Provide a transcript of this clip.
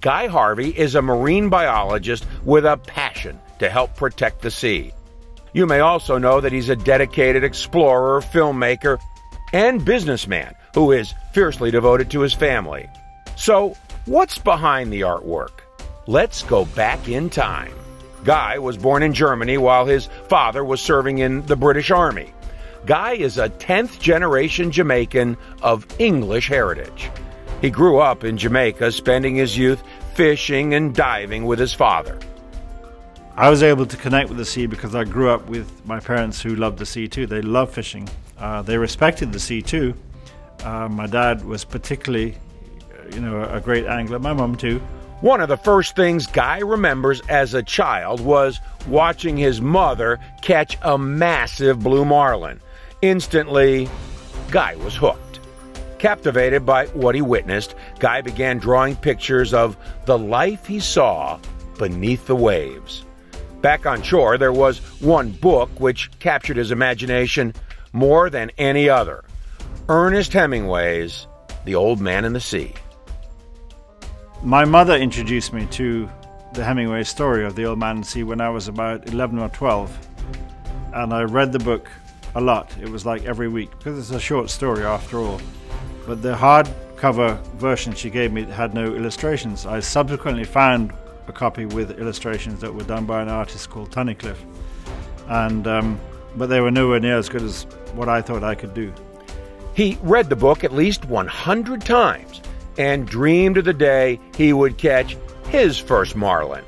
Guy Harvey is a marine biologist with a passion to help protect the sea. You may also know that he's a dedicated explorer, filmmaker, and businessman who is fiercely devoted to his family. So, what's behind the artwork? Let's go back in time. Guy was born in Germany while his father was serving in the British Army. Guy is a 10th generation Jamaican of English heritage. He grew up in Jamaica, spending his youth fishing and diving with his father. I was able to connect with the sea because I grew up with my parents who loved the sea too. They loved fishing. Uh, they respected the sea too. Uh, my dad was particularly, you know, a great angler. My mom too. One of the first things Guy remembers as a child was watching his mother catch a massive blue marlin. Instantly, Guy was hooked. Captivated by what he witnessed, Guy began drawing pictures of the life he saw beneath the waves. Back on shore, there was one book which captured his imagination more than any other Ernest Hemingway's The Old Man and the Sea. My mother introduced me to the Hemingway story of The Old Man and the Sea when I was about 11 or 12. And I read the book a lot. It was like every week because it's a short story after all. But the hardcover version she gave me had no illustrations. I subsequently found a copy with illustrations that were done by an artist called Tunnicliffe. And um, but they were nowhere near as good as what I thought I could do. He read the book at least 100 times and dreamed of the day he would catch his first marlin.